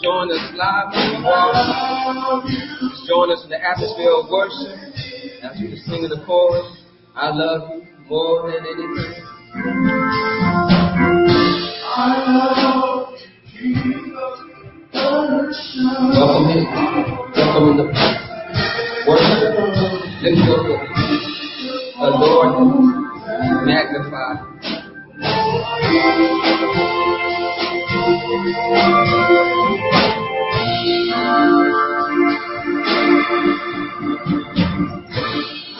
join us live, just join us in the atmosphere of worship as we sing in the chorus. I love you more than anything. I love you, Welcome in. Welcome in the worship. Lift your voice. Adore Him. Magnify.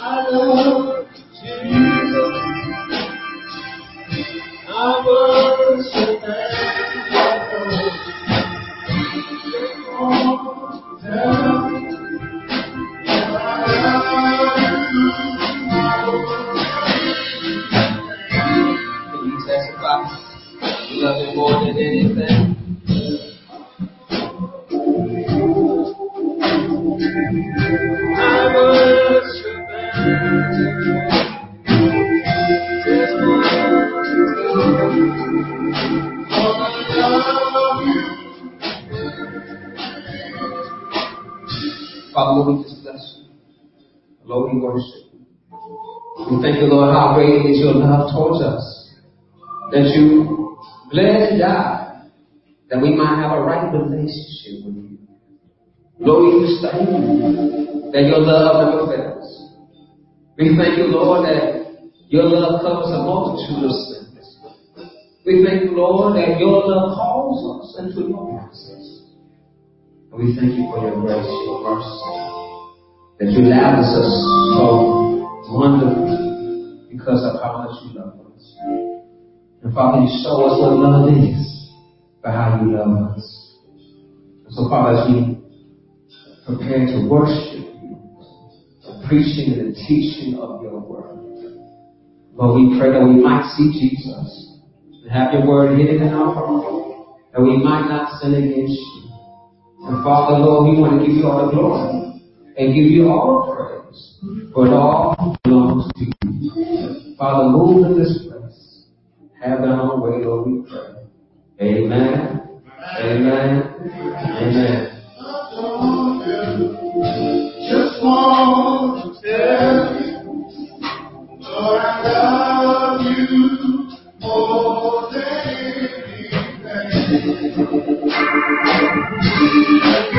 Can Bless you. Lord, we worship. We thank you, Lord, how great is your love towards us. That you bled and died, that we might have a right relationship with you. Lord, we thank you that your love never fails. We thank you, Lord, that your love covers a multitude of sins. We thank you, Lord, that your love calls us into your presence. We thank you for your grace, your mercy, that you lavish us so wonderfully because of how much you love us. And Father, you show us what love is by how you love us. And so, Father, as we prepare to worship you, preaching and the teaching of your word, Lord, we pray that we might see Jesus and have your word hidden in our heart, that we might not sin against you. And Father, Lord, we want to give you all the glory and give you all the praise, for it all belongs to you. Father, move in this place. Have thine own way, Lord, we pray. Amen. Amen. Amen. Just want to tell you, Lord, I love you more than anything. Amen, church.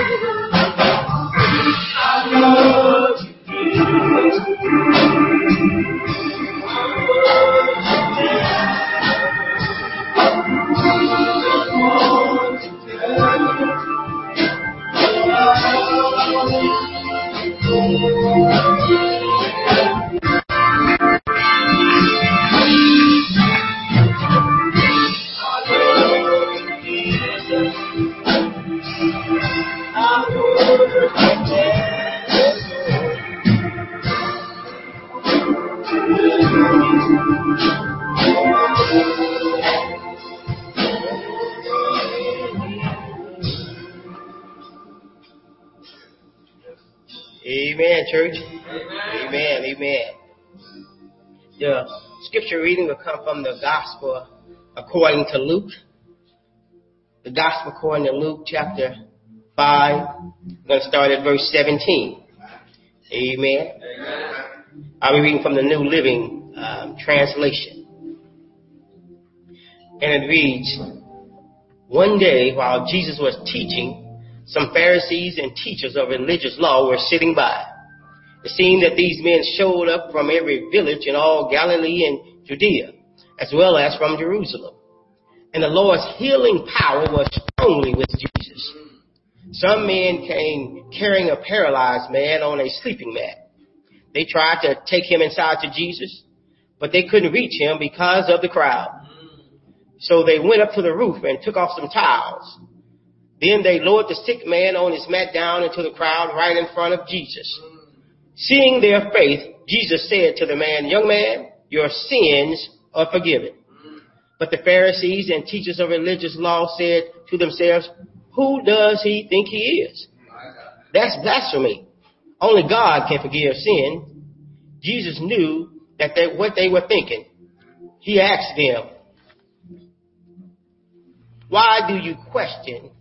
Amen. Amen. The scripture reading will come from the gospel according to Luke. The gospel according to Luke chapter 5. I'm going to start at verse 17. Amen. I'll be reading from the New Living um, Translation. And it reads, One day while Jesus was teaching, some Pharisees and teachers of religious law were sitting by. It seemed that these men showed up from every village in all Galilee and Judea, as well as from Jerusalem. And the Lord's healing power was strongly with Jesus. Some men came carrying a paralyzed man on a sleeping mat. They tried to take him inside to Jesus, but they couldn't reach him because of the crowd. So they went up to the roof and took off some tiles. Then they lowered the sick man on his mat down into the crowd right in front of Jesus. Seeing their faith, Jesus said to the man, Young man, your sins are forgiven. But the Pharisees and teachers of religious law said to themselves, Who does he think he is? That's blasphemy. Only God can forgive sin. Jesus knew that they, what they were thinking. He asked them, Why do you question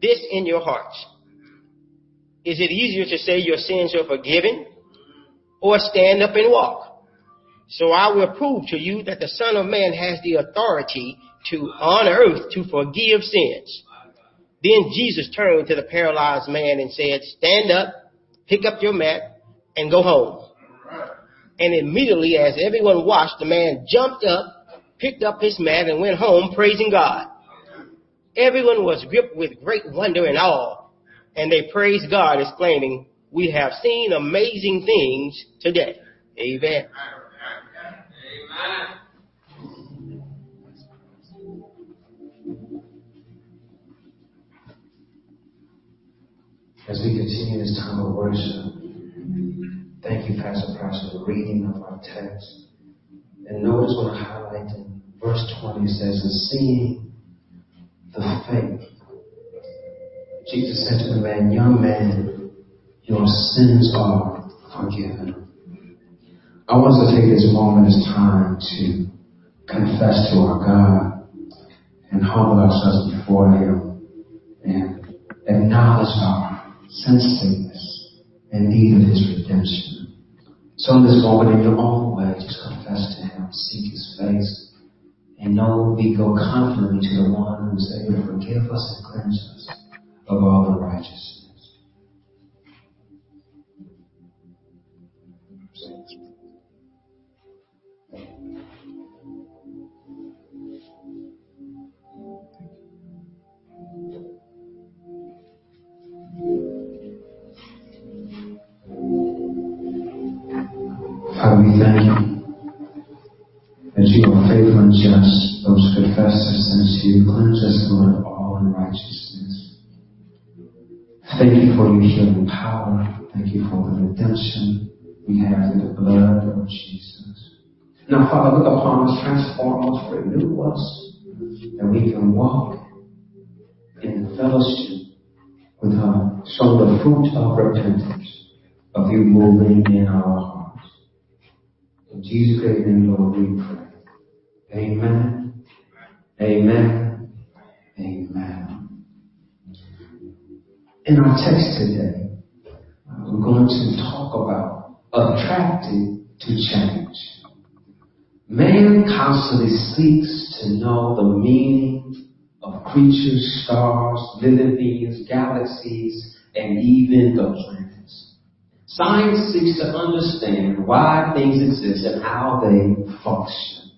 this in your hearts. Is it easier to say your sins are forgiven or stand up and walk? So I will prove to you that the Son of Man has the authority to on earth to forgive sins. Then Jesus turned to the paralyzed man and said, Stand up, pick up your mat, and go home. And immediately, as everyone watched, the man jumped up, picked up his mat, and went home praising God. Everyone was gripped with great wonder and awe, and they praised God, exclaiming, We have seen amazing things today. Amen. As we continue this time of worship, thank you, Pastor Price, for the reading of our text. And notice what I highlight in verse 20 says, "And seeing the faith, Jesus said to the man, Young man, your sins are forgiven. I want to take this moment as time to confess to our God and humble ourselves before Him and acknowledge our sinfulness and need of His redemption. So in this moment, in your own way, just confess to Him, seek His face, and know we go confidently to the one who is able to forgive us and cleanse us of all unrighteousness. Father, we thank you that you are faithful and just, those who confess their sins you. Cleanse us, Lord, Thank you for your healing power. Thank you for the redemption we have in the blood of Jesus. Now, Father, look upon us, transform us, renew us, that we can walk in fellowship with her, show the fruit of repentance, of you moving in our hearts. In Jesus' great name, Lord, we pray. Amen. Amen. Amen. In our text today, we're going to talk about attracted to change. Man constantly seeks to know the meaning of creatures, stars, living beings, galaxies, and even the planets. Science seeks to understand why things exist and how they function.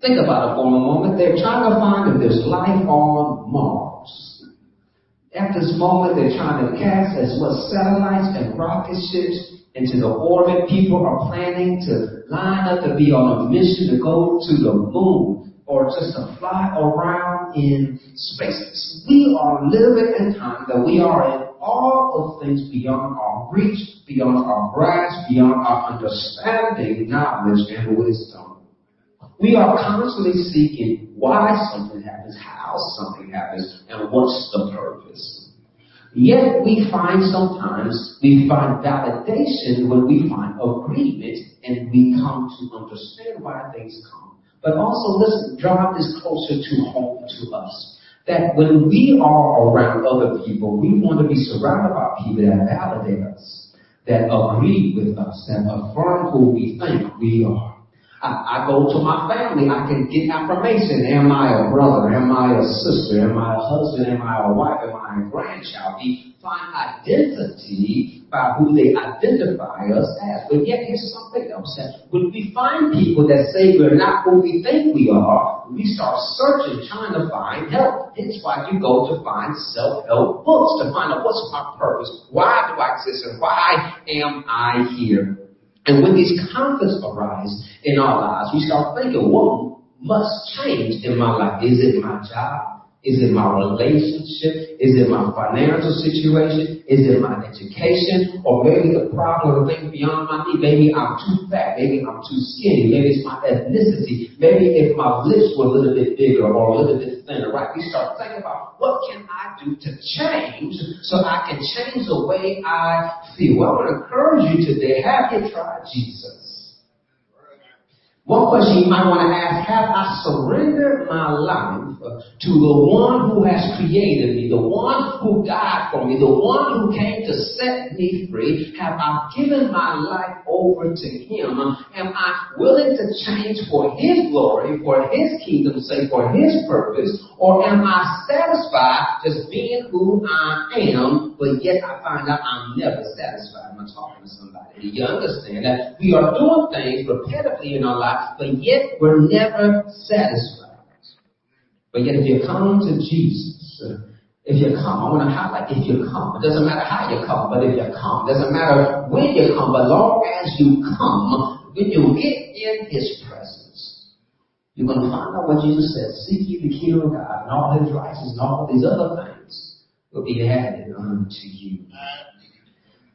Think about it for a moment. They're trying to find if there's life on Mars. At this moment, they're trying to cast as much satellites and rocket ships into the orbit. People are planning to line up to be on a mission to go to the moon or just to fly around in space. We are living in time that we are in all of things beyond our reach, beyond our grasp, beyond our understanding, knowledge, and wisdom. We are constantly seeking why something happens, how something happens, and what's the purpose. Yet we find sometimes we find validation when we find agreement and we come to understand why things come. But also listen, drive this closer to home to us. That when we are around other people, we want to be surrounded by people that validate us, that agree with us, that affirm who we think we are. I, I go to my family, I can get affirmation. Am I a brother? Am I a sister? Am I a husband? Am I a wife? Am I a grandchild? We find identity by who they identify us as. But yet here's something else. When we find people that say we're not who we think we are, we start searching, trying to find help. It's why you go to find self-help books to find out what's my purpose, why do I exist, and why am I here? And when these conflicts arise in our lives, we start thinking, what must change in my life? Is it my job? Is it my relationship? Is it my financial situation? Is it my education? Or maybe the problem, the thing beyond my. Maybe I'm too fat. Maybe I'm too skinny. Maybe it's my ethnicity. Maybe if my lips were a little bit bigger or a little bit thinner, right? We start thinking about what can I do to change so I can change the way I feel. Well, I want to encourage you today. Have you tried Jesus? One question you might want to ask, have I surrendered my life to the one who has created me, the one who died for me, the one who came to set me free? Have I given my life over to him? Am I willing to change for his glory, for his kingdom's sake, for his purpose? Or am I satisfied just being who I am, but yet I find out I'm never satisfied? I'm talking to somebody. Do you understand that we are doing things repetitively in our life, but yet we're never satisfied? But yet if you come to Jesus, if you come, I want to highlight if you come. It doesn't matter how you come, but if you come, it doesn't matter when you come, but long as you come, when you get in His presence, you're going to find out what Jesus said. Seek ye the kingdom of God and all His righteousness and all these other things will be added unto you.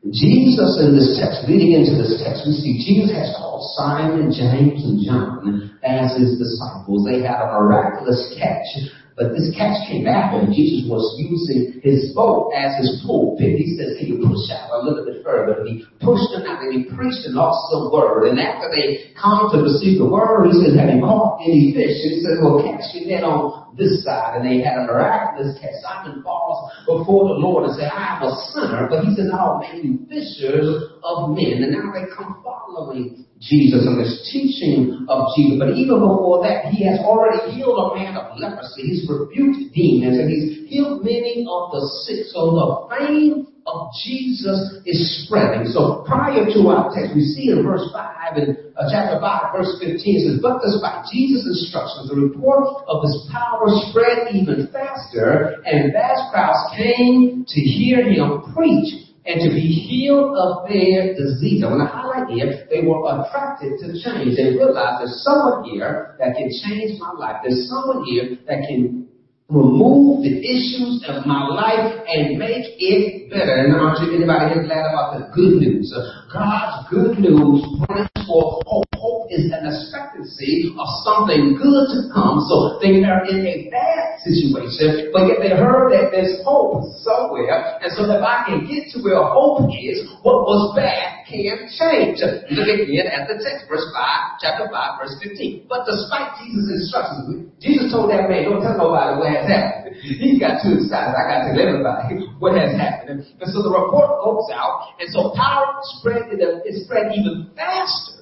Jesus in this text, leading into this text, we see Jesus has called Simon, James, and John as his disciples. They had a miraculous catch but this catch came after Jesus was using his boat as his pulpit. He says, can you push out a little bit further? And he pushed them out and he preached an awesome word. And after they come to receive the word, he says, have you caught any fish? And he says, well, catch your net on this side. And they had a miraculous catch. Simon falls before the Lord and said, I am a sinner. But he says, I'll make you fishers of men. And now they come following Jesus and this teaching of Jesus. But even before that, he has already healed a man of leprosy. He's rebuked demons and he's healed many of the sick. So the fame of Jesus is spreading. So prior to our text, we see in verse 5 in uh, chapter 5, verse 15, it says, But despite Jesus' instructions, the report of his power spread even faster, and vast crowds came to hear him preach and to be healed of their disease. I want to highlight here, they were attracted to change. They realized there's someone here that can change my life. There's someone here that can remove the issues of my life and make it better. And aren't you anybody glad about the good news? God's good news brings forth hope. Is an expectancy of something good to come. So they are in a bad situation, but yet they heard that there's hope somewhere. And so if I can get to where hope is, what was bad can change. Look again at the text, verse 5, chapter 5, verse 15. But despite Jesus' instructions, Jesus told that man, don't tell nobody what has happened. He got too excited. I got to tell everybody what has happened. And so the report goes out, and so power spread, it spread even faster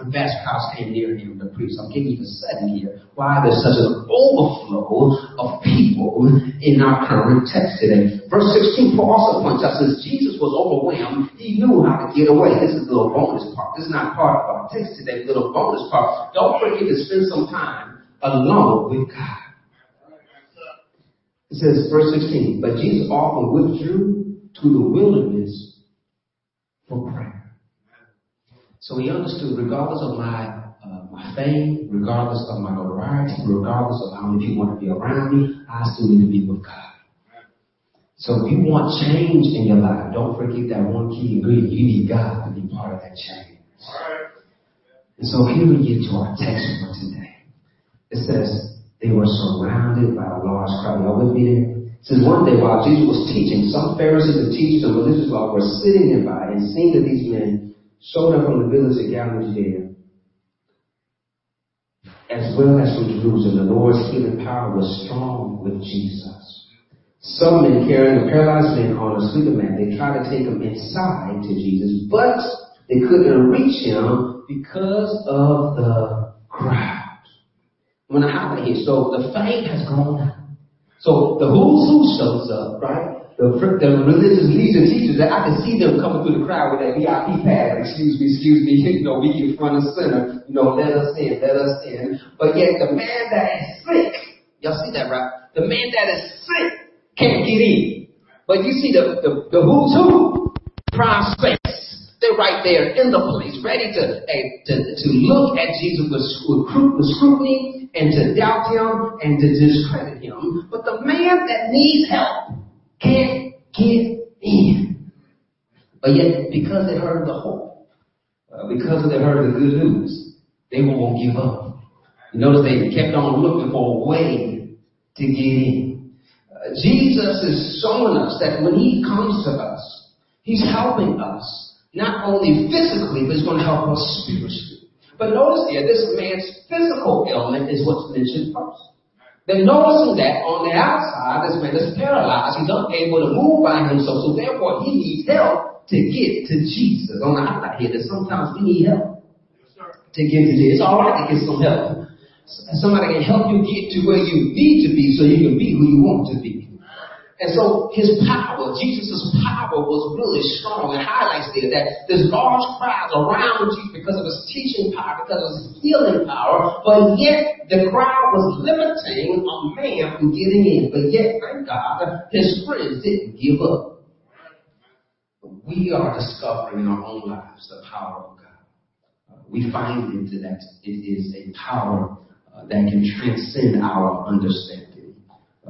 and Best crowds came near him to preach. I'm giving you the setting here. Why there's such an overflow of people in our current text today. Verse 16, Paul also points out, says Jesus was overwhelmed. He knew how to get away. This is the little bonus part. This is not part of our text today, little bonus part. Don't forget to spend some time alone with God. It says, verse 16, but Jesus often withdrew to the wilderness for prayer. So he understood, regardless of my uh, my fame, regardless of my notoriety, regardless of how many people want to be around me, I still need to be with God. So if you want change in your life, don't forget that one key ingredient. You need God to be part of that change. And so here we get to our text for today. It says they were surrounded by a large crowd. Y'all with me there? It says one day while Jesus was teaching, some Pharisees and teachers of religious law were sitting nearby and seeing that these men up from the village of Galilee as well as from Jerusalem. The Lord's healing power was strong with Jesus. Some men carrying a paralyzed man on a sleeping mat, they tried to take him inside to Jesus, but they couldn't reach him because of the crowd. When to highlight here. So the faith has gone down. So the who's who shows up, right? The, the religious leaders and teachers, that I can see them coming through the crowd with that VIP pad. Excuse me, excuse me. You know, we in front and center. You know, let us in, let us in. But yet the man that is sick, y'all see that, right? The man that is sick can't get in. But you see the, the, the who's who, prime space. They're right there in the place, ready to, eh, to, to look at Jesus with, with scrutiny and to doubt him and to discredit him. But the man that needs help can't get in. But yet, because they heard the hope, uh, because they heard the good news, they won't give up. You notice they kept on looking for a way to get in. Uh, Jesus is showing us that when He comes to us, He's helping us, not only physically, but He's going to help us spiritually. But notice here, this man's physical ailment is what's mentioned first. Then noticing that on the outside, this man is paralyzed. He's unable to move by himself. So therefore, he needs help to get to Jesus. Oh, on the outside here, that sometimes we need help to get to Jesus. It's all right to get some help. Somebody can help you get to where you need to be so you can be who you want to be. And so his power, Jesus' power was really strong It highlights there that there's large crowds around Jesus because of his teaching power, because of his healing power, but yet the crowd was limiting a man from getting in. But yet, thank God, his friends didn't give up. We are discovering in our own lives the power of God. We find into that it is a power uh, that can transcend our understanding.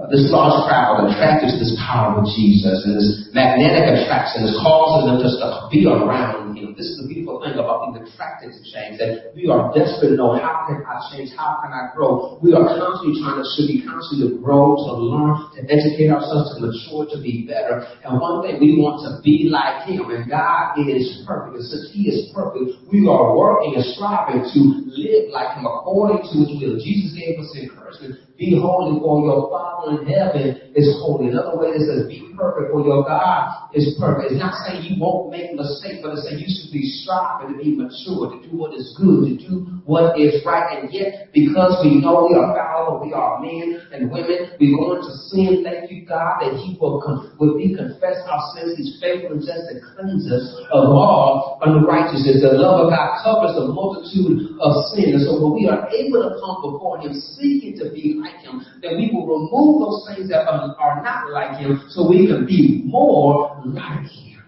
Uh, this large crowd attracted to this power of Jesus and this magnetic attraction is causing them to to be around him. This is the beautiful thing about being attracted to change, that we are desperate to know how can I change, how can I grow. We are constantly trying to, should be constantly to grow, to learn, to educate ourselves, to mature, to be better. And one thing we want to be like him, and God is perfect. And since he is perfect, we are working and striving to live like him according to his will. Jesus gave us encouragement be holy for your Father in heaven is holy. Another way it says be perfect for your God is perfect. It's not saying you won't make mistakes, but it's saying you should be striving to be mature, to do what is good, to do what is right. And yet, because we know we are fallible, we are men and women, we're going to sin. Thank you, God, that He will, con- will be confess our sins. He's faithful and just to cleanse us of all unrighteousness. The love of God covers the multitude of sin. And so when we are able to come before Him seeking to be like Him, then we will remove those things that are, not like Him so we can be more like Him.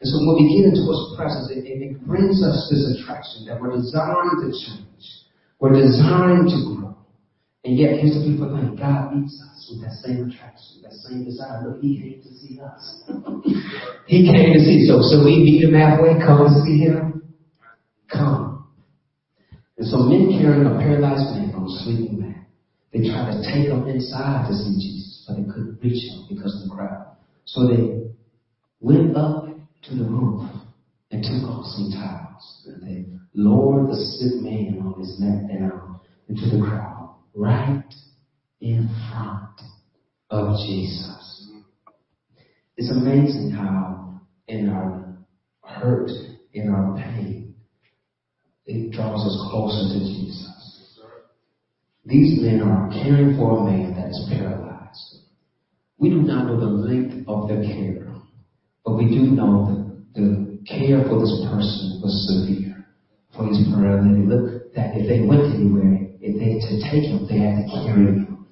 And so when we get into His presence, it, it brings us this attraction that we're designed to change. We're designed to grow. And yet, here's the beautiful thing. God meets us with that same attraction, that same desire. Look, He came to see us. he came to see. So, so we meet Him halfway, come and see Him. Come. And so men carrying a paralyzed man on a sleeping they tried to take him inside to see Jesus, but they couldn't reach him because of the crowd. So they went up to the roof and took off some towels. And they lowered the sick man on his mat down into the crowd, right in front of Jesus. It's amazing how in our hurt, in our pain, it draws us closer to Jesus. These men are caring for a man that is paralyzed. We do not know the length of their care, but we do know that the care for this person was severe. For his paralytic, look, that if they went anywhere, if they had to take him, they had to carry him.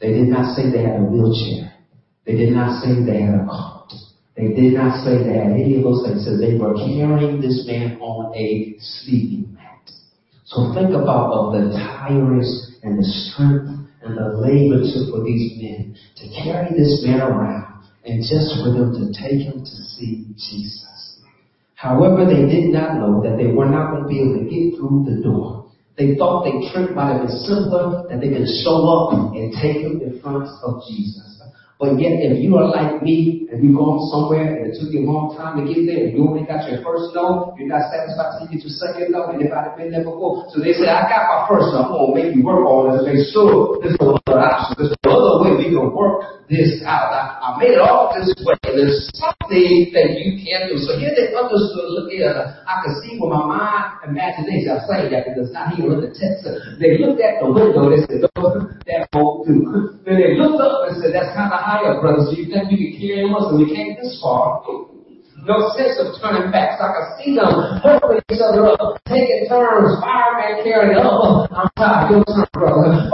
They did not say they had a wheelchair. They did not say they had a cart. They did not say they had any of those things. So they were carrying this man on a sleeping mat. So think about of the tires and the strength and the labor took for these men to carry this man around and just for them to take him to see Jesus. However, they did not know that they were not going to be able to get through the door. They thought they trick might have been simpler, that they could show up and take him in front of Jesus. But yet, if you are like me and you're going somewhere and it took you a long time to get there and you only got your first no, you're not satisfied you get your second no, and everybody been there before. So they say, I got my first no, I'm going to make you work on this and make sure there's no other option. There's no we can work this out. I, I made it all this way. There's something that you can do. So here they understood, look here, I could see with my mind, imagination, I say that because not here in the text. They looked at the window, they said, no, that won't. Then they looked up and said, that's kind of high up, brothers. Do you think we can carry us? And we came this far. No sense of turning back. So I can see them helping each other up, taking turns, fireman carrying up. I'm tired. Your turn, brother.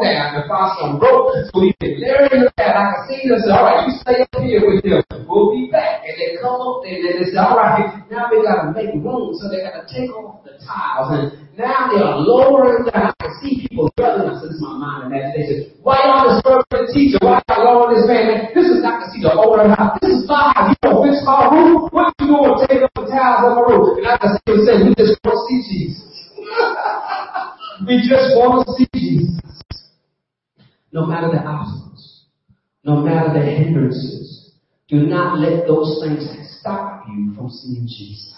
On down and find some rope so we can carry him back. I can see them say, all right, you stay up here with them. We'll be back. And they come up there and they say, all right, now we got to make room. So they got to take off the tiles. And now they are lowering down. I can see people struggling. This is my mind imagination. Why y'all disturbing the teacher? Why y'all lowering this man? This is not to see the older house. This is house. You don't fix my roof? What you doing? Take up the tiles on my roof. And I can see him say, we just want to see Jesus. we just want to see matter the obstacles, no matter the hindrances, do not let those things stop you from seeing Jesus.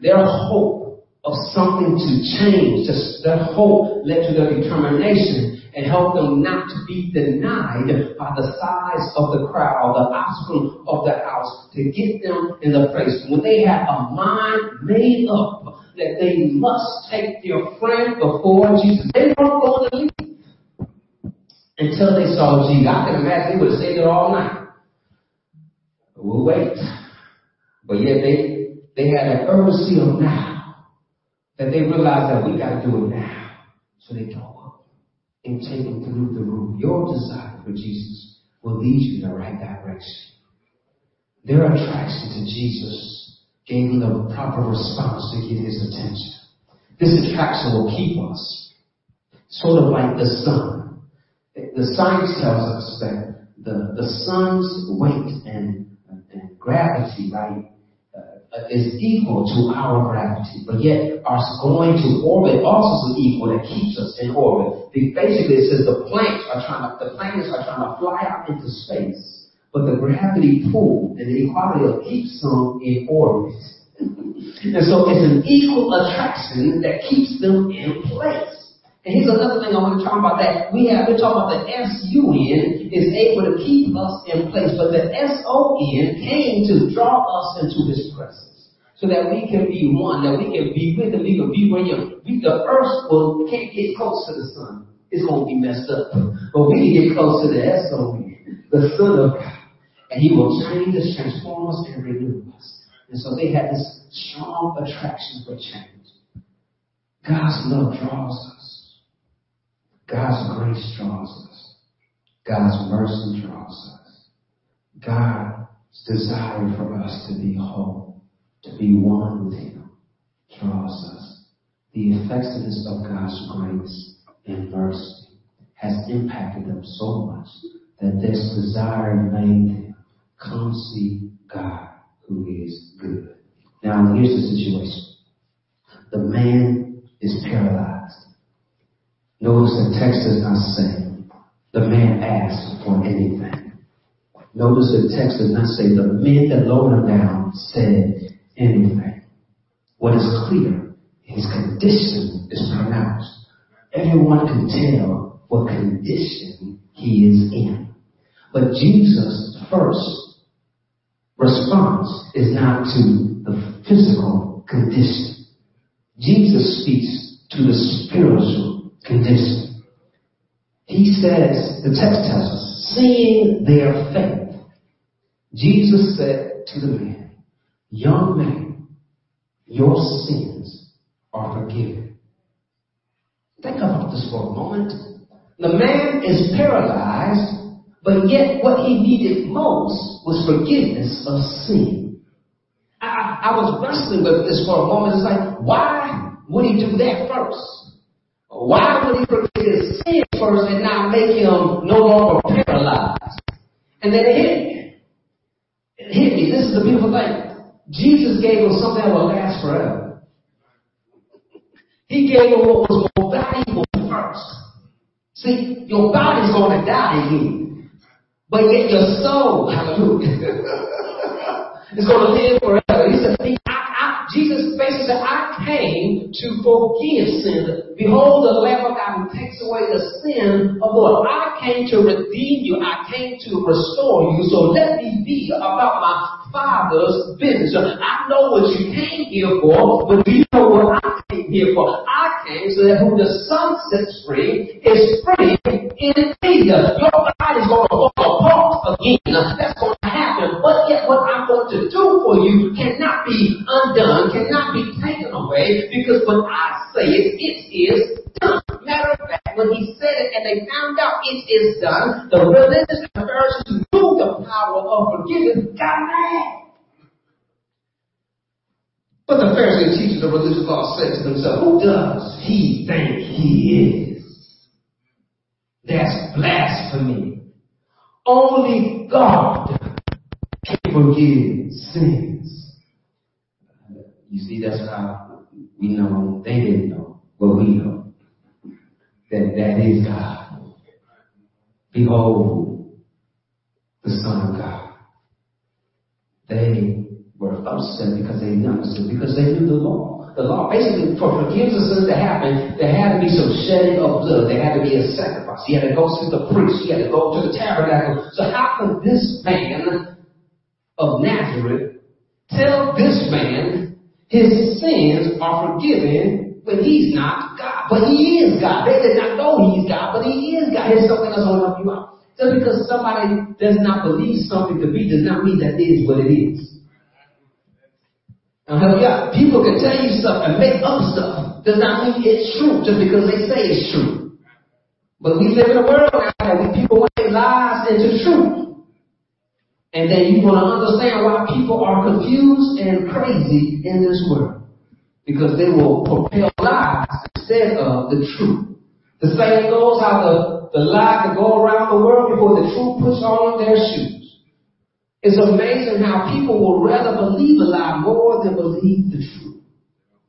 Their hope of something to change. Just their hope led to their determination and helped them not to be denied by the size of the crowd, the obstacle of the house, to get them in the place. When they had a mind made up that they must take their friend before Jesus, they weren't going to leave until they saw Jesus. I can imagine they would have stayed there all night. We'll wait. But yet they they had an urgency of now that they realized that we got to do it now. So they go up and take them through the room. Your desire for Jesus will lead you in the right direction. Their attraction to Jesus gave them the proper response to get his attention. This attraction will keep us sort of like the sun. The science tells us that the, the sun's weight and, and gravity, right, uh, is equal to our gravity, but yet our going to orbit also is equal that keeps us in orbit. Basically, it says the planets are trying to, the planets are trying to fly out into space, but the gravity pull and the equality keeps them in orbit. and so it's an equal attraction that keeps them in place. And here's another thing I want to talk about that we have, we're talking about the S-U-N is able to keep us in place, but the S-O-N came to draw us into his presence. So that we can be one, that we can be with him, we can be with him. We, the earth will, can't get close to the sun. It's going to be messed up. But we can get close to the S-O-N, the Son of God. And he will change us, transform us, and renew us. And so they had this strong attraction for change. God's love draws us. God's grace draws us. God's mercy draws us. God's desire for us to be whole, to be one with Him, draws us. The effectiveness of God's grace and mercy has impacted them so much that this desire made them come see God who is good. Now here's the situation. The man is paralyzed. Notice the text does not say the man asked for anything. Notice the text does not say the men that lowered him down said anything. What is clear, his condition is pronounced. Everyone can tell what condition he is in. But Jesus' first response is not to the physical condition. Jesus speaks to the spiritual condition. He says, the text tells us, seeing their faith, Jesus said to the man, young man, your sins are forgiven. Think about this for a moment. The man is paralyzed, but yet what he needed most was forgiveness of sin. I, I, was wrestling with this for a moment. It's like, why would he do that first? Why would he forgive his sin first and not make him no longer paralyzed? And then it hit me. It hit me. This is the beautiful thing. Jesus gave him something that will last forever. He gave him what was more valuable first. See, your body's going to die again. But yet your soul, hallelujah, is going to live forever. He said, Jesus basically said, I came to forgive sin. Behold the Lamb of God who takes away the sin of the world. I came to redeem you. I came to restore you. So let me be about my Father's business. I know what you came here for, but do you know what I came here for? I came so that who the Son sets free is free indeed. Your body's going to fall apart again. That's going to happen. But yet what I'm to do for you cannot be undone, cannot be taken away, because when I say it, it is done. Matter of fact, when he said it and they found out it is done, the religious and Pharisees knew the power of forgiveness got mad. But the Pharisees and teachers of religious law said to themselves, Who does he think he is? That's blasphemy. Only God forgive sins. You see, that's how we know they didn't know what we know. That that is God. Behold the Son of God. They were upset because they understood, because they knew the law. the law. Basically, for forgiveness of to happen, there had to be some shedding of blood. There had to be a sacrifice. He had to go to the priest. He had to go to the tabernacle. So how could this man of Nazareth tell this man his sins are forgiven but he's not God? But he is God. They did not know he's God, but he is God. Here's something else I want to help you out. Just because somebody does not believe something to be does not mean that is what it is. Now help you out. People can tell you stuff and make up stuff. Does not mean it's true just because they say it's true. But we live in a world now where people want lies into truth. And then you want to understand why people are confused and crazy in this world. Because they will propel lies instead of the truth. The saying goes how the, the lie can go around the world before the truth puts on their shoes. It's amazing how people will rather believe a lie more than believe the truth.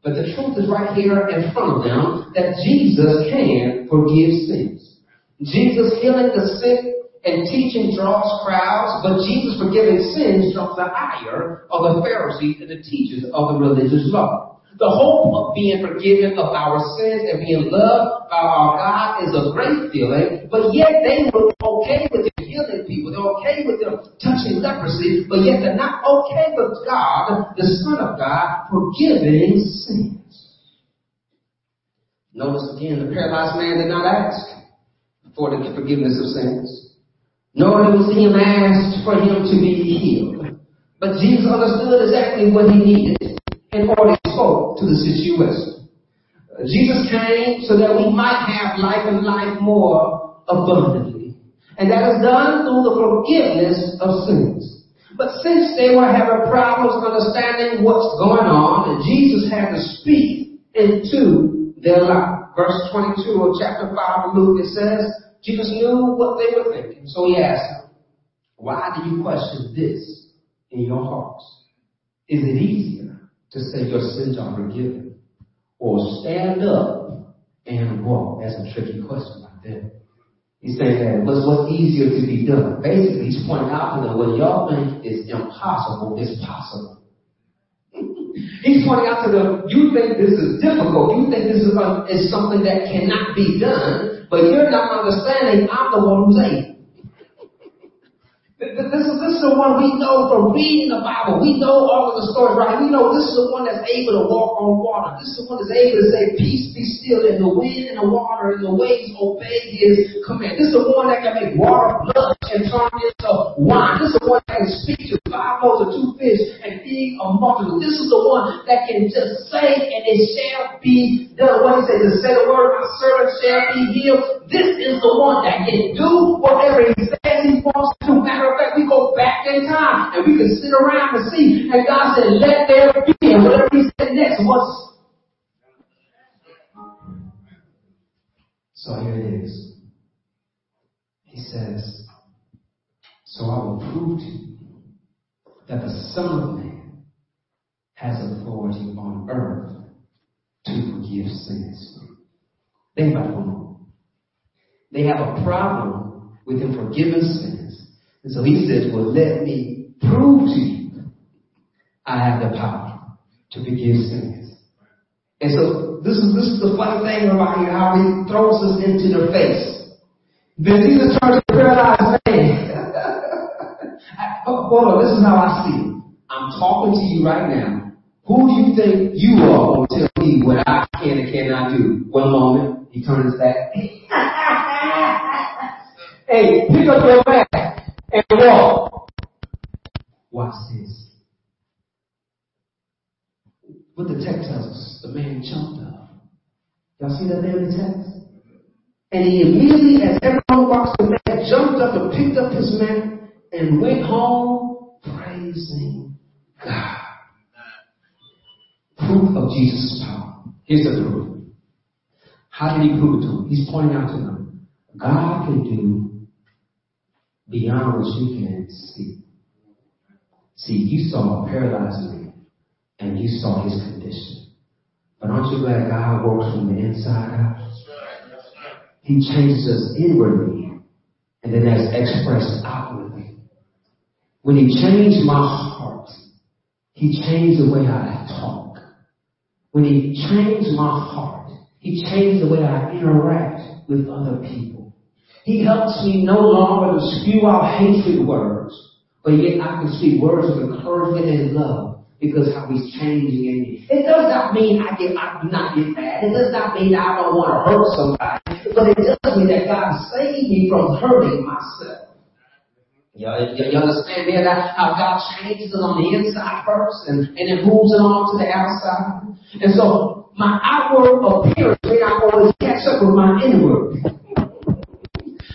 But the truth is right here in front of them that Jesus can forgive sins. Jesus healing the sick and teaching draws crowds, but Jesus forgiving sins draws the ire of the Pharisees and the teachers of the religious law. The hope of being forgiven of our sins and being loved by our God is a great feeling, but yet they were okay with them healing people. They're okay with them touching leprosy, but yet they're not okay with God, the Son of God, forgiving sins. Notice again, the paralyzed man did not ask for the forgiveness of sins, nor he asked for him to be healed. But Jesus understood exactly what he needed and already spoke to the situation. Jesus came so that we might have life and life more abundantly. And that is done through the forgiveness of sins. But since they were having problems understanding what's going on, Jesus had to speak into their life. Verse 22 of chapter 5 of Luke, it says, Jesus knew what they were thinking. So he asked them, why do you question this in your hearts? Is it easier to say your sins are forgiven or stand up and walk? That's a tricky question right there. He's saying that what's, what's easier to be done? Basically, he's pointing out to them what y'all think is impossible is possible. He's pointing out to them, you think this is difficult, you think this is, is something that cannot be done, but you're not understanding I'm the one who's able. This is, this is the one we know from reading the Bible. We know all of the stories, right? We know this is the one that's able to walk on water. This is the one that's able to say, peace be still, and the wind and the water and the waves obey his command. This is the one that can make water blood and turn into wine. This is the one that can speak to five loaves of two fish and feed a multitude. This is the one that can just say and it shall be done. What he said, to say the word, my servant shall be healed. This is the one that can do whatever he says he wants to. Matter of fact, we go back in time and we can sit around and see. And God said, let there be. And whatever he said next was. So here it is. He says, so I will prove to you that the Son of Man has authority on earth to forgive sins. Think about it. They have a problem with him forgiving sins. And so he says, well, let me prove to you I have the power to forgive sins. And so this is, this is the funny thing about here, how he throws us into their face. Then Jesus turns to the paralyzed man. Oh, hold on, this is how I see it. I'm talking to you right now. Who do you think you are going to tell me what I can and cannot do? One moment, he turns back. hey, pick up your mat and walk. Watch this. What the text tells us, the man jumped up. Y'all see that there in the text? And he immediately, as everyone walks, the man jumped up and picked up his mat and went home praising God. Proof of Jesus' power. Here's the proof. How did he prove it to them? He's pointing out to them. God can do beyond what you can see. See, you saw a paralyzed man and you saw his condition. But aren't you glad God works from the inside out? He changes us inwardly and then that's expressed outwardly. When he changed my heart, he changed the way I talk. when He changed my heart, He changed the way I interact with other people. He helps me no longer to spew out hatred words, but yet I can speak words of encouragement and love because how he's changing in me. It does not mean I get I do not get mad. It does not mean I don't want to hurt somebody. But it does mean that God saved me from hurting myself. You, you, you understand me? That how God changes it on the inside first and, and it moves it on to the outside. And so my outward appearance may not always catch up with my inward.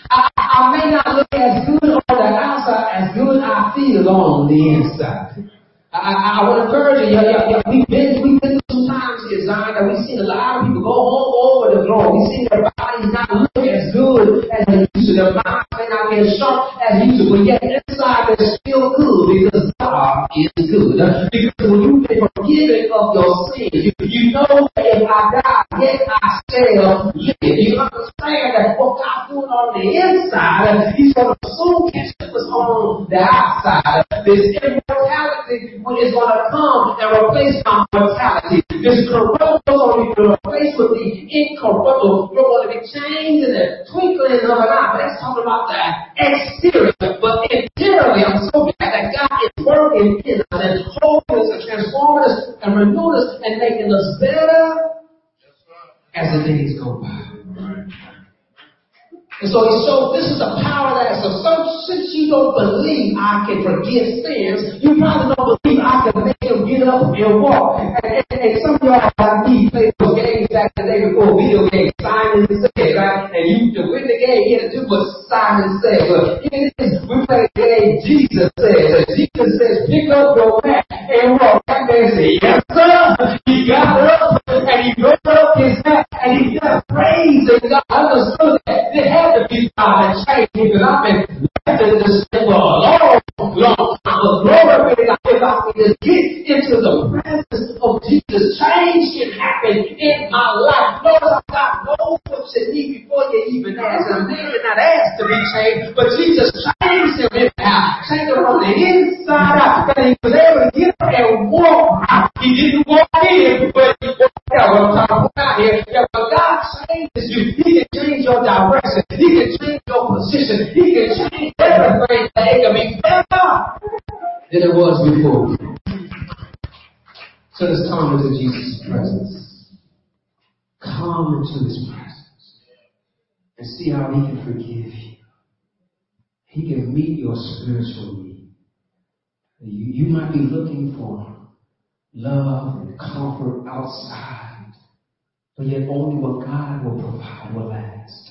I, I may not look as good on the outside as good I feel on the inside. I, I, I to encourage you. Yeah, yeah, yeah. We've been, we've been through some times here, Zion, that we've seen a lot of people go home over the glory. We've seen their bodies not look as good as they used to. Their minds as sharp as but yet inside they're still good because God is good. Because when you've been forgiven of your sins, you, you know that if I die, yet I shall live. You understand that what God's doing on the inside, He's going to soon catch up on the outside. This immortality it's going to come and replace our mortality. This corruptible is going to be replaced with the incorruptible. You're going to be changed in the twinkling of an eye. That's talking about the exterior. But interiorly, I'm so God is working in us and holding us and transforming us and renewing us and making us better as the days go by. And so he showed this is a power that so some, since you don't believe I can forgive sins, you probably don't believe I can make him get up and walk. And, and, and some of y'all like me those games back the day before video games, Simon said, right? And you to win the game, you had to do what Simon said. But here it is, we play the game Jesus says. And Jesus says, pick up your mat and walk. That man said, yes sir. He got up and he rolled up his hat and he got praise and God understood that it had to be God that changed me because I've been left in this for a long, long time. But glory be to God, if can just get into the presence of Jesus, change can happen in my life. Lord, God knows what you need before you even ask. Did not ask to be changed, but Jesus changed him anyhow. Changed him from the inside out. Come into Jesus' presence. Come into his presence and see how he can forgive you. He can meet your spiritual need. You, you might be looking for love and comfort outside, but yet only what God will provide will last.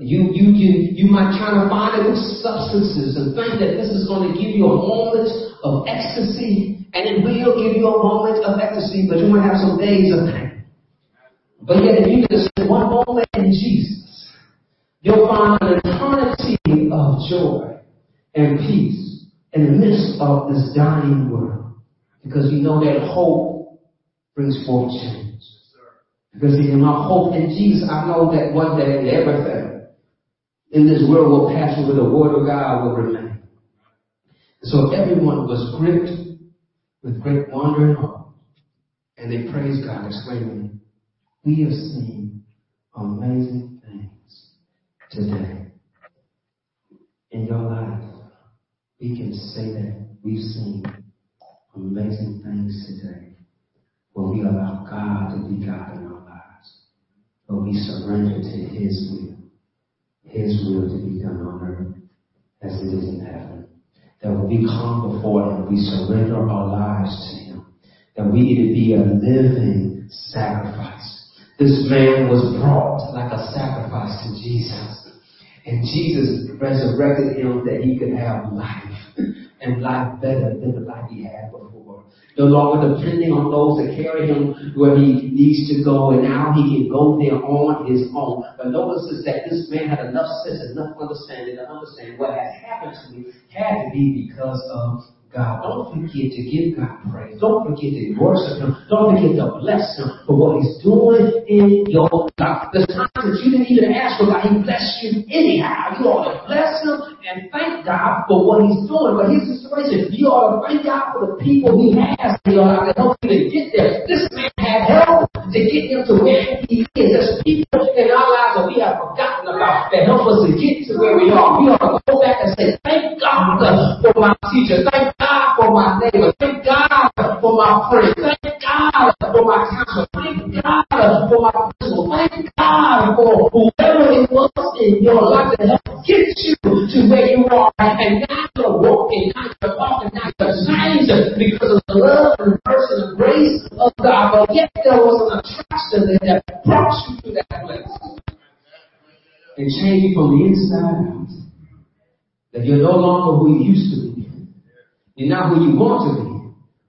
You, you, you, you might try to find it with substances and think that this is going to give you a moment of ecstasy, and it will give you a moment of ecstasy, but you might have some days of pain. But yet, if you can spend one moment in Jesus, you'll find an eternity of joy and peace in the midst of this dying world. Because you know that hope brings forth change. Because in my hope in Jesus, I know that one day everything in this world will pass but the word of God will remain. So everyone was gripped with great wonder and awe. And they praised God, exclaiming, We have seen amazing things today. In your life, we can say that we've seen amazing things today. When we allow God to be God in our lives. When we surrender to His will. His will to be done on earth as it is in heaven. That when we come before Him, we surrender our lives to Him. That we need to be a living sacrifice. This man was brought like a sacrifice to Jesus. And Jesus resurrected him that he could have life and life better than the life he had before. No longer depending on those that carry him where he needs to go, and now he can go there on his own. But notice that this man had enough sense, enough understanding to understand what has happened to me had to be because of God. Don't forget to give God praise. Don't forget to worship Him. Don't forget to bless Him for what He's doing in your life. The times that you didn't even ask for God, He blessed you anyhow. You ought to bless Him and thank God for what He's doing. But here's the situation. You ought to thank God for the people He has. To help you to get there. This man had help to get him to where he is. There's people in our lives that we have forgotten about that help us to get to where we are. We ought to go back and say, thank God for my teacher. Thank God for my neighbor. Thank God for my friend. Thank God for my counselor. Thank God for my principal. Thank God for whoever it was in your life that helped get you to where you are. And now you're walking, now you're walking, now you're changed because of the love and mercy and grace of God. But yet there was an attraction that brought you to that place. And changed you from the inside out. That you're no longer who you used to be. You're not who you want to be.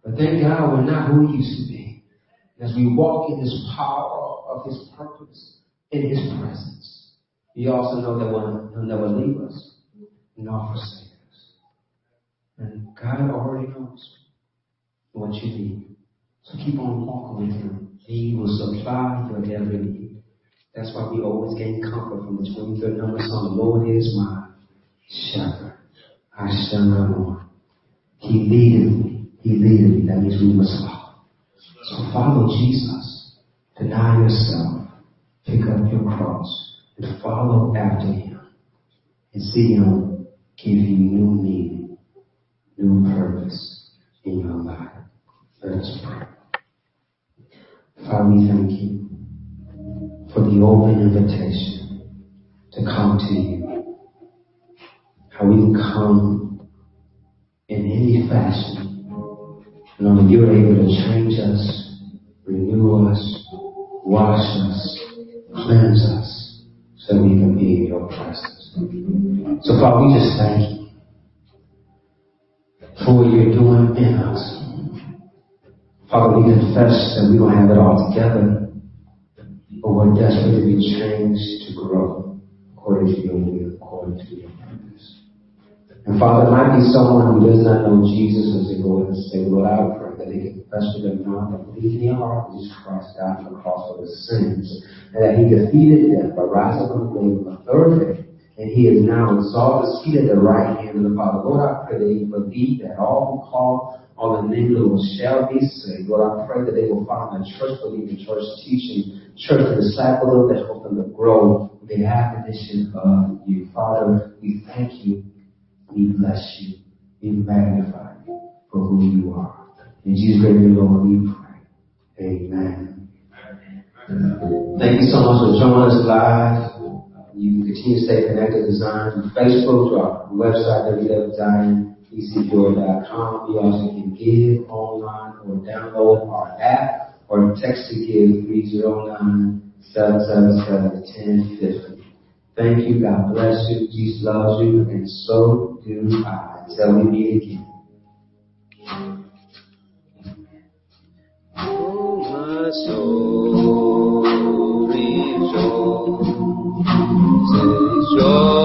But thank God we're not who we used to be. As we walk in His power of His purpose, in His presence, we also know that He'll never leave us nor forsake us. And God already knows what you need. So keep on walking with Him. He will supply your every need. That's why we always gain comfort from the 23rd number song, The Lord is my shepherd. I shall not want. He leadeth me. He leadeth me. That means we must follow. So follow Jesus. Deny yourself. Pick up your cross and follow after him. And see him you new meaning, new purpose in your life. Let us pray. Father, we thank you for the open invitation to come to you. How we can come in any fashion. And you're able to change us, renew us, wash us, cleanse us, so that we can be in your presence. So Father, we just thank you for what you're doing in us. Father, we confess that we don't have it all together, but we're desperate to be changed to grow according to your will, according to your purpose. And Father, there might be someone who does not know Jesus as their Lord and Savior. Lord, I pray that they can confess with their mouth and believe in their heart Jesus Christ died on the cross for their sins, and that He defeated death by rising from the grave on the third day, and He is now exalted, seated at the right hand of the Father. Lord, I pray that believe that all who call on the name of the Lord shall be saved. Lord, I pray that they will find a church believing, church teaching, church disciple that help them to grow with the admonition of you. Father, we thank you. We bless you. We magnify you for who you are. In Jesus' name, Lord, we pray. Amen. Thank you so much for joining us live. You can continue to stay connected to Zion through Facebook, to our website, www.zionecjoy.com. You also can give online or download our app or text to give 309 777 1050. Thank you. God bless you. Jesus loves you, and so do I. Until we meet again. Oh, my soul, rejoice, rejoice.